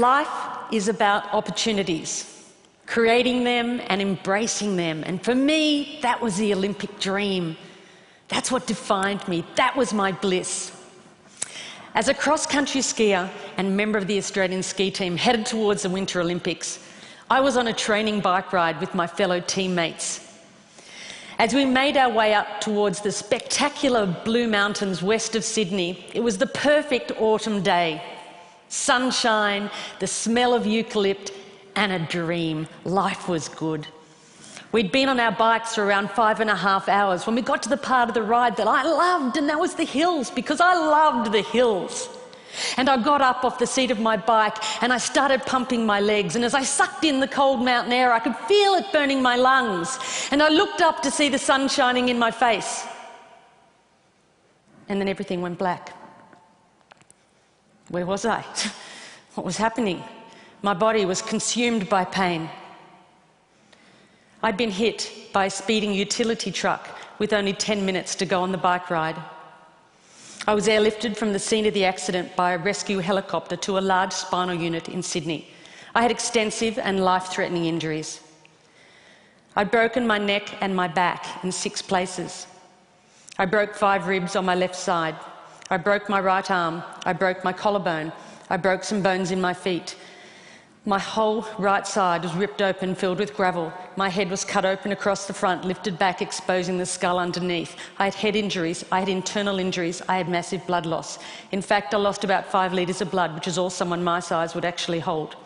Life is about opportunities, creating them and embracing them. And for me, that was the Olympic dream. That's what defined me. That was my bliss. As a cross country skier and member of the Australian ski team headed towards the Winter Olympics, I was on a training bike ride with my fellow teammates. As we made our way up towards the spectacular Blue Mountains west of Sydney, it was the perfect autumn day. Sunshine, the smell of eucalypt, and a dream. Life was good. We'd been on our bikes for around five and a half hours when we got to the part of the ride that I loved, and that was the hills because I loved the hills. And I got up off the seat of my bike and I started pumping my legs. And as I sucked in the cold mountain air, I could feel it burning my lungs. And I looked up to see the sun shining in my face. And then everything went black. Where was I? what was happening? My body was consumed by pain. I'd been hit by a speeding utility truck with only 10 minutes to go on the bike ride. I was airlifted from the scene of the accident by a rescue helicopter to a large spinal unit in Sydney. I had extensive and life threatening injuries. I'd broken my neck and my back in six places. I broke five ribs on my left side. I broke my right arm. I broke my collarbone. I broke some bones in my feet. My whole right side was ripped open, filled with gravel. My head was cut open across the front, lifted back, exposing the skull underneath. I had head injuries, I had internal injuries, I had massive blood loss. In fact, I lost about five litres of blood, which is all someone my size would actually hold.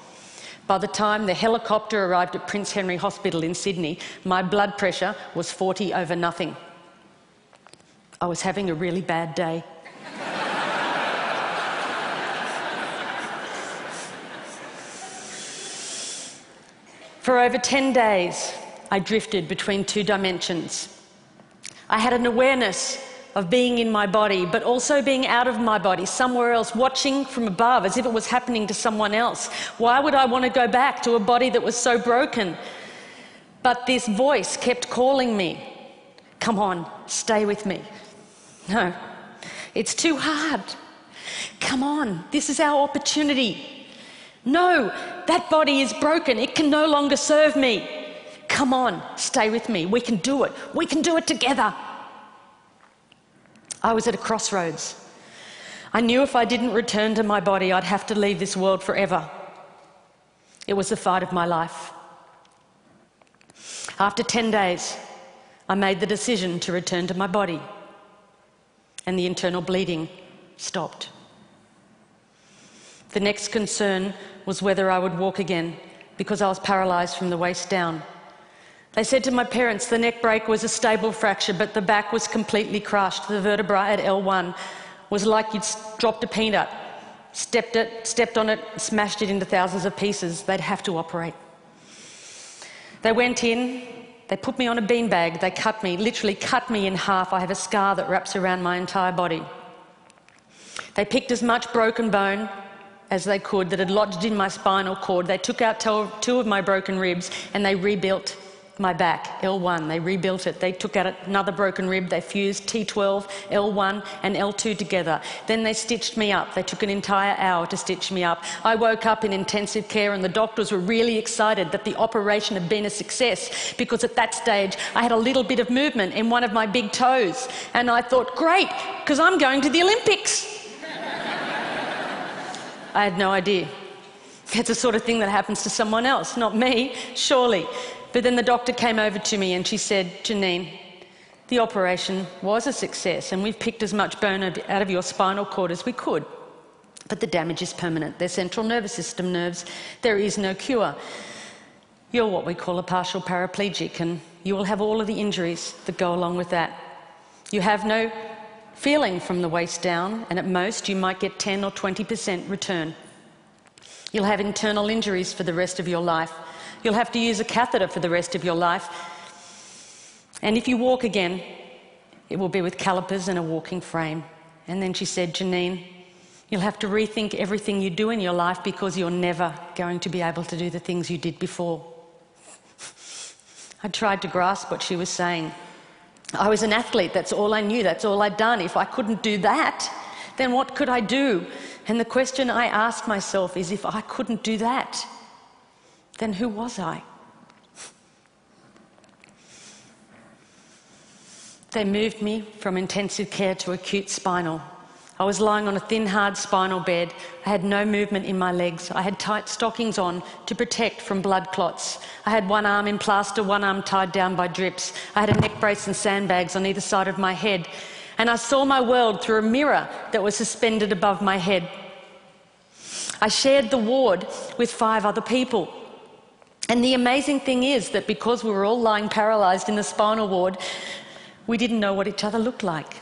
By the time the helicopter arrived at Prince Henry Hospital in Sydney, my blood pressure was 40 over nothing. I was having a really bad day. For over 10 days, I drifted between two dimensions. I had an awareness of being in my body, but also being out of my body, somewhere else, watching from above as if it was happening to someone else. Why would I want to go back to a body that was so broken? But this voice kept calling me Come on, stay with me. No, it's too hard. Come on, this is our opportunity. No, that body is broken. It can no longer serve me. Come on, stay with me. We can do it. We can do it together. I was at a crossroads. I knew if I didn't return to my body, I'd have to leave this world forever. It was the fight of my life. After 10 days, I made the decision to return to my body, and the internal bleeding stopped. The next concern was whether I would walk again because I was paralysed from the waist down. They said to my parents the neck break was a stable fracture, but the back was completely crushed. The vertebra at L1 was like you'd dropped a peanut, stepped it, stepped on it, smashed it into thousands of pieces. They'd have to operate. They went in, they put me on a beanbag, they cut me, literally cut me in half. I have a scar that wraps around my entire body. They picked as much broken bone as they could that had lodged in my spinal cord. They took out two of my broken ribs and they rebuilt my back, L1. They rebuilt it. They took out another broken rib. They fused T12, L1, and L2 together. Then they stitched me up. They took an entire hour to stitch me up. I woke up in intensive care, and the doctors were really excited that the operation had been a success because at that stage I had a little bit of movement in one of my big toes. And I thought, great, because I'm going to the Olympics. I had no idea. It's the sort of thing that happens to someone else, not me, surely. But then the doctor came over to me and she said, Janine, the operation was a success and we've picked as much bone out of your spinal cord as we could. But the damage is permanent. They're central nervous system nerves. There is no cure. You're what we call a partial paraplegic, and you will have all of the injuries that go along with that. You have no feeling from the waist down, and at most you might get 10 or 20% return. You'll have internal injuries for the rest of your life. You'll have to use a catheter for the rest of your life. And if you walk again, it will be with calipers and a walking frame. And then she said, Janine, you'll have to rethink everything you do in your life because you're never going to be able to do the things you did before. I tried to grasp what she was saying. I was an athlete, that's all I knew, that's all I'd done. If I couldn't do that, then what could I do? And the question I ask myself is if I couldn't do that, then who was I? They moved me from intensive care to acute spinal. I was lying on a thin, hard spinal bed. I had no movement in my legs. I had tight stockings on to protect from blood clots. I had one arm in plaster, one arm tied down by drips. I had a neck brace and sandbags on either side of my head and I saw my world through a mirror that was suspended above my head. I shared the ward with five other people. And the amazing thing is that because we were all lying paralysed in the spinal ward, we didn't know what each other looked like.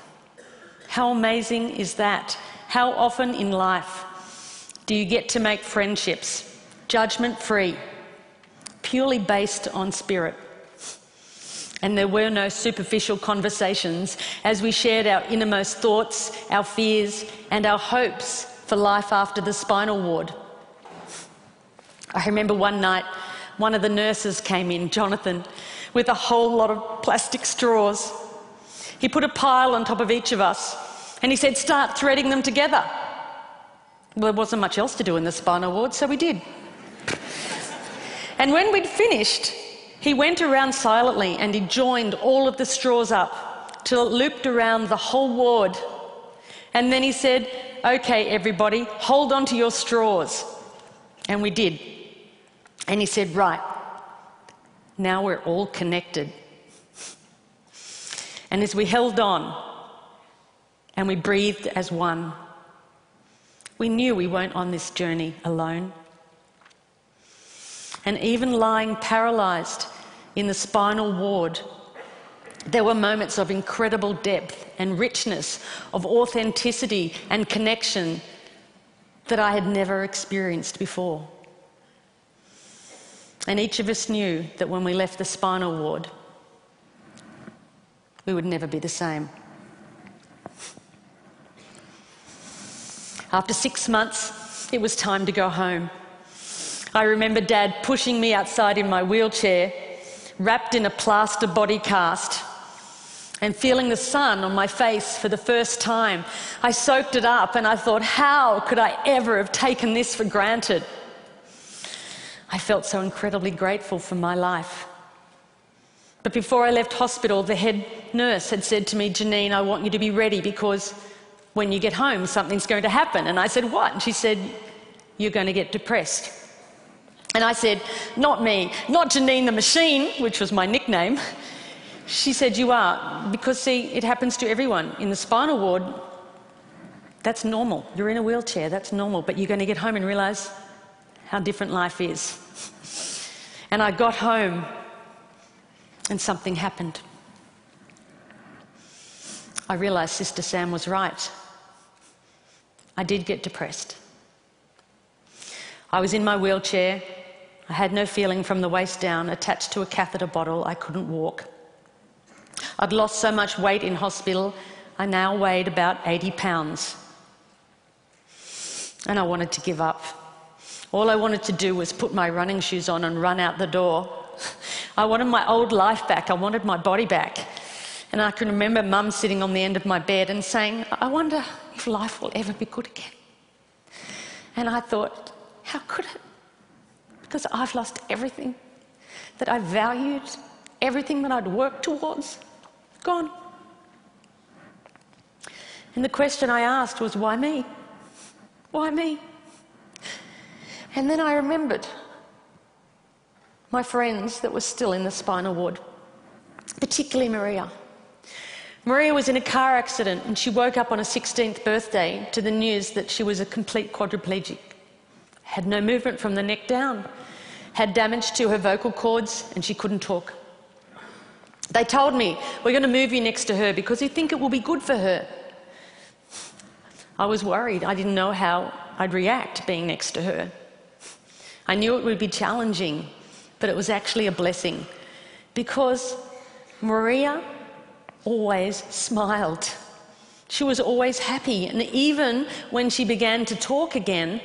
How amazing is that? How often in life do you get to make friendships, judgment free, purely based on spirit? and there were no superficial conversations as we shared our innermost thoughts, our fears, and our hopes for life after the spinal ward. I remember one night, one of the nurses came in, Jonathan, with a whole lot of plastic straws. He put a pile on top of each of us and he said, Start threading them together. Well, there wasn't much else to do in the spinal ward, so we did. and when we'd finished, he went around silently and he joined all of the straws up till it looped around the whole ward. And then he said, Okay, everybody, hold on to your straws. And we did. And he said, Right, now we're all connected. And as we held on and we breathed as one, we knew we weren't on this journey alone. And even lying paralysed in the spinal ward, there were moments of incredible depth and richness, of authenticity and connection that I had never experienced before. And each of us knew that when we left the spinal ward, we would never be the same. After six months, it was time to go home. I remember Dad pushing me outside in my wheelchair wrapped in a plaster body cast and feeling the sun on my face for the first time. I soaked it up and I thought, how could I ever have taken this for granted? I felt so incredibly grateful for my life. But before I left hospital, the head nurse had said to me, Janine, I want you to be ready because when you get home, something's going to happen. And I said, What? And she said, You're going to get depressed. And I said, Not me, not Janine the machine, which was my nickname. She said, You are. Because, see, it happens to everyone. In the spinal ward, that's normal. You're in a wheelchair, that's normal. But you're going to get home and realize how different life is. And I got home and something happened. I realized Sister Sam was right. I did get depressed. I was in my wheelchair. I had no feeling from the waist down, attached to a catheter bottle. I couldn't walk. I'd lost so much weight in hospital, I now weighed about 80 pounds. And I wanted to give up. All I wanted to do was put my running shoes on and run out the door. I wanted my old life back. I wanted my body back. And I can remember mum sitting on the end of my bed and saying, I wonder if life will ever be good again. And I thought, how could it? because I've lost everything that I valued, everything that I'd worked towards, gone. And the question I asked was, why me? Why me? And then I remembered my friends that were still in the spinal ward, particularly Maria. Maria was in a car accident and she woke up on her 16th birthday to the news that she was a complete quadriplegic had no movement from the neck down, had damage to her vocal cords, and she couldn't talk. They told me, We're going to move you next to her because we think it will be good for her. I was worried. I didn't know how I'd react being next to her. I knew it would be challenging, but it was actually a blessing because Maria always smiled. She was always happy, and even when she began to talk again,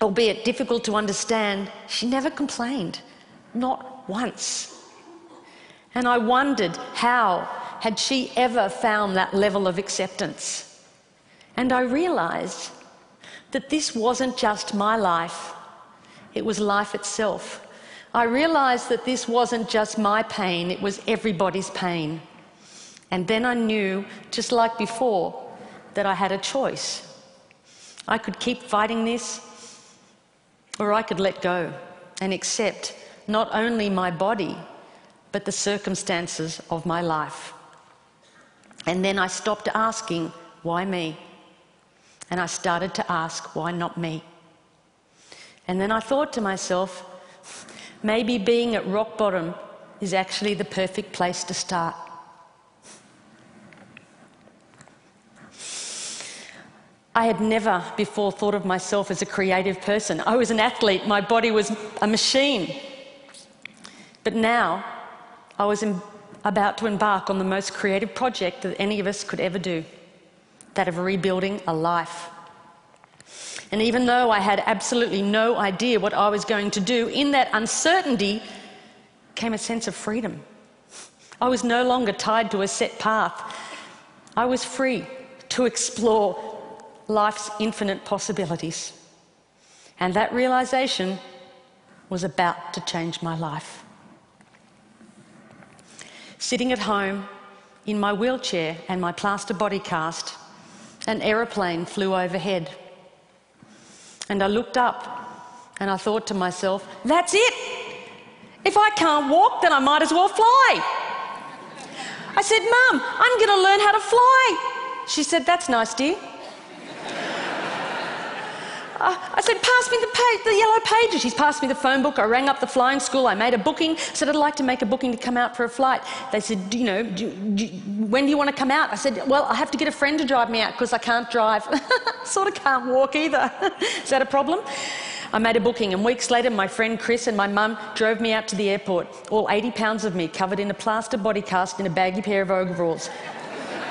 albeit difficult to understand, she never complained, not once. And I wondered how had she ever found that level of acceptance? And I realised that this wasn't just my life, it was life itself. I realized that this wasn't just my pain, it was everybody's pain. And then I knew, just like before, that I had a choice. I could keep fighting this, or I could let go and accept not only my body, but the circumstances of my life. And then I stopped asking, why me? And I started to ask, why not me? And then I thought to myself, maybe being at rock bottom is actually the perfect place to start. I had never before thought of myself as a creative person. I was an athlete, my body was a machine. But now I was about to embark on the most creative project that any of us could ever do that of rebuilding a life. And even though I had absolutely no idea what I was going to do, in that uncertainty came a sense of freedom. I was no longer tied to a set path. I was free to explore life's infinite possibilities. And that realization was about to change my life. Sitting at home in my wheelchair and my plaster body cast, an aeroplane flew overhead. And I looked up and I thought to myself, that's it! If I can't walk, then I might as well fly. I said, Mum, I'm going to learn how to fly. She said, That's nice, dear. Uh, I said, pass me the, page, the yellow pages. She's passed me the phone book. I rang up the flying school. I made a booking. Said, I'd like to make a booking to come out for a flight. They said, you know, do, do, when do you want to come out? I said, well, I have to get a friend to drive me out because I can't drive. sort of can't walk either. Is that a problem? I made a booking, and weeks later, my friend Chris and my mum drove me out to the airport, all 80 pounds of me covered in a plaster body cast in a baggy pair of overalls.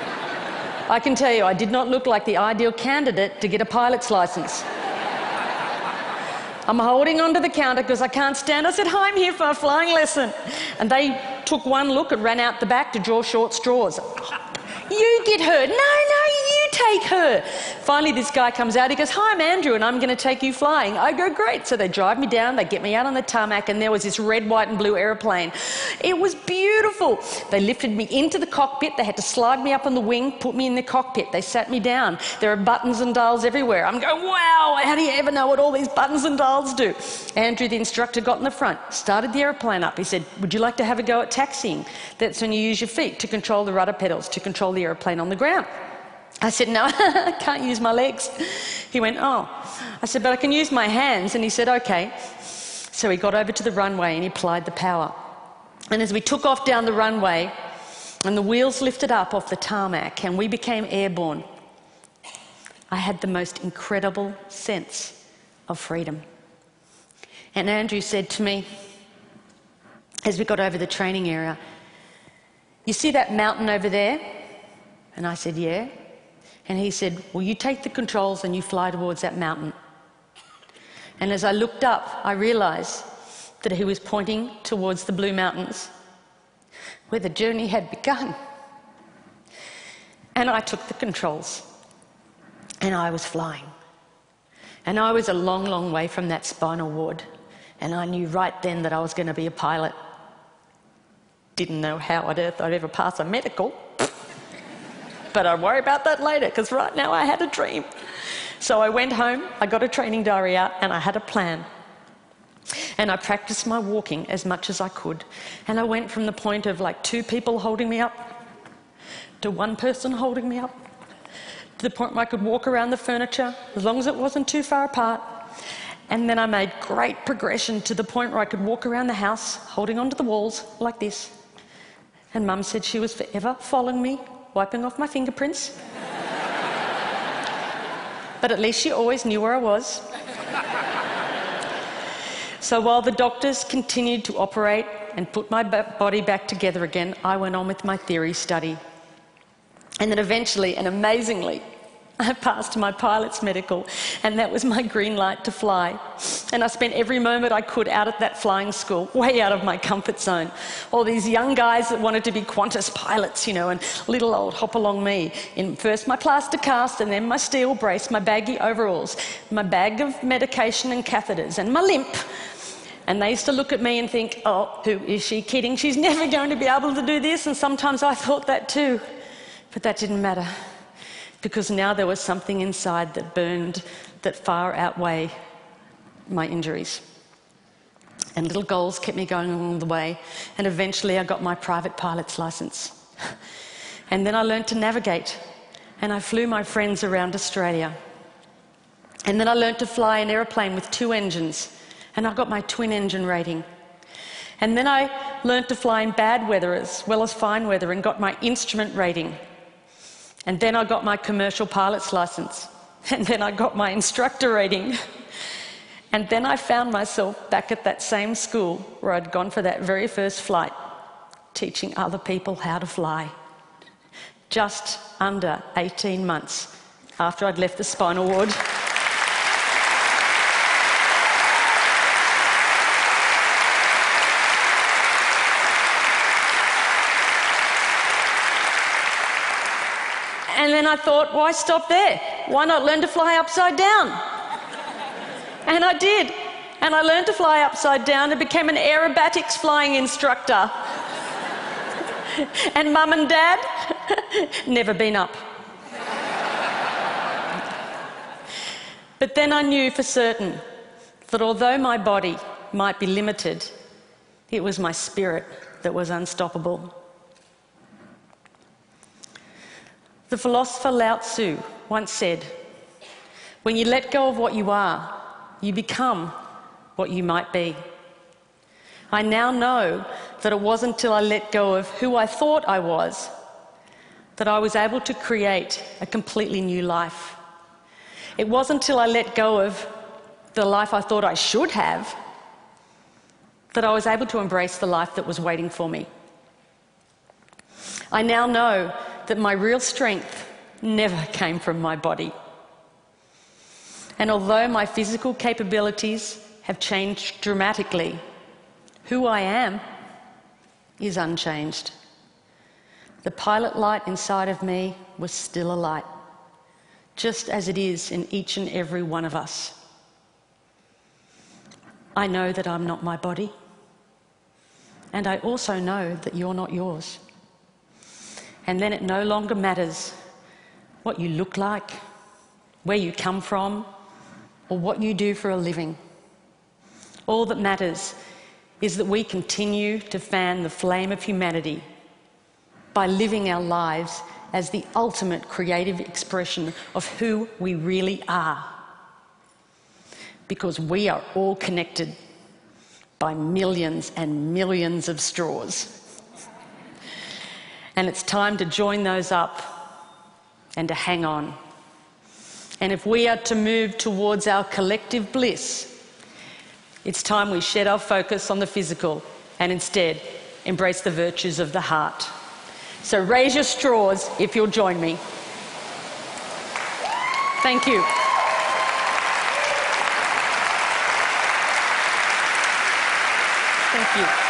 I can tell you, I did not look like the ideal candidate to get a pilot's license. I'm holding onto the counter because I can't stand. I said, Hi, I'm here for a flying lesson. And they took one look and ran out the back to draw short straws. You get hurt. No, no, take her. Finally, this guy comes out. He goes, Hi, I'm Andrew, and I'm going to take you flying. I go, Great. So they drive me down, they get me out on the tarmac, and there was this red, white, and blue aeroplane. It was beautiful. They lifted me into the cockpit. They had to slide me up on the wing, put me in the cockpit. They sat me down. There are buttons and dials everywhere. I'm going, Wow, how do you ever know what all these buttons and dials do? Andrew, the instructor, got in the front, started the aeroplane up. He said, Would you like to have a go at taxiing? That's when you use your feet to control the rudder pedals, to control the aeroplane on the ground. I said, No, I can't use my legs. He went, Oh. I said, But I can use my hands. And he said, Okay. So he got over to the runway and he applied the power. And as we took off down the runway, and the wheels lifted up off the tarmac, and we became airborne, I had the most incredible sense of freedom. And Andrew said to me, as we got over the training area, You see that mountain over there? And I said, Yeah. And he said, Well, you take the controls and you fly towards that mountain. And as I looked up, I realized that he was pointing towards the Blue Mountains, where the journey had begun. And I took the controls, and I was flying. And I was a long, long way from that spinal ward. And I knew right then that I was going to be a pilot. Didn't know how on earth I'd ever pass a medical but I'll worry about that later because right now I had a dream. So I went home, I got a training diary out, and I had a plan. And I practiced my walking as much as I could. And I went from the point of like two people holding me up to one person holding me up to the point where I could walk around the furniture as long as it wasn't too far apart. And then I made great progression to the point where I could walk around the house holding onto the walls like this. And mum said she was forever following me wiping off my fingerprints. but at least she always knew where I was. so while the doctors continued to operate and put my body back together again, I went on with my theory study. And then eventually and amazingly, I passed my pilot's medical, and that was my green light to fly. And I spent every moment I could out at that flying school, way out of my comfort zone. All these young guys that wanted to be Qantas pilots, you know, and little old hop along me in first my plaster cast, and then my steel brace, my baggy overalls, my bag of medication and catheters, and my limp. And they used to look at me and think, oh, who is she kidding? She's never going to be able to do this. And sometimes I thought that too. But that didn't matter because now there was something inside that burned that far outweighed my injuries. And little goals kept me going along the way, and eventually I got my private pilot's license. And then I learned to navigate, and I flew my friends around Australia. And then I learned to fly an aeroplane with two engines, and I got my twin engine rating. And then I learned to fly in bad weather as well as fine weather and got my instrument rating. And then I got my commercial pilot's license. And then I got my instructor rating. And then I found myself back at that same school where I'd gone for that very first flight, teaching other people how to fly. Just under 18 months after I'd left the spinal ward. And then I thought, why stop there? Why not learn to fly upside down? and I did. And I learned to fly upside down and became an aerobatics flying instructor. and mum and dad, never been up. but then I knew for certain that although my body might be limited, it was my spirit that was unstoppable. The philosopher Lao Tzu once said, When you let go of what you are, you become what you might be. I now know that it wasn't until I let go of who I thought I was that I was able to create a completely new life. It wasn't until I let go of the life I thought I should have that I was able to embrace the life that was waiting for me. I now know that my real strength never came from my body. And although my physical capabilities have changed dramatically, who I am is unchanged. The pilot light inside of me was still a light, just as it is in each and every one of us. I know that I'm not my body, and I also know that you're not yours. And then it no longer matters what you look like, where you come from, or what you do for a living. All that matters is that we continue to fan the flame of humanity by living our lives as the ultimate creative expression of who we really are. Because we are all connected by millions and millions of straws. And it's time to join those up and to hang on. And if we are to move towards our collective bliss, it's time we shed our focus on the physical and instead embrace the virtues of the heart. So raise your straws if you'll join me. Thank you. Thank you.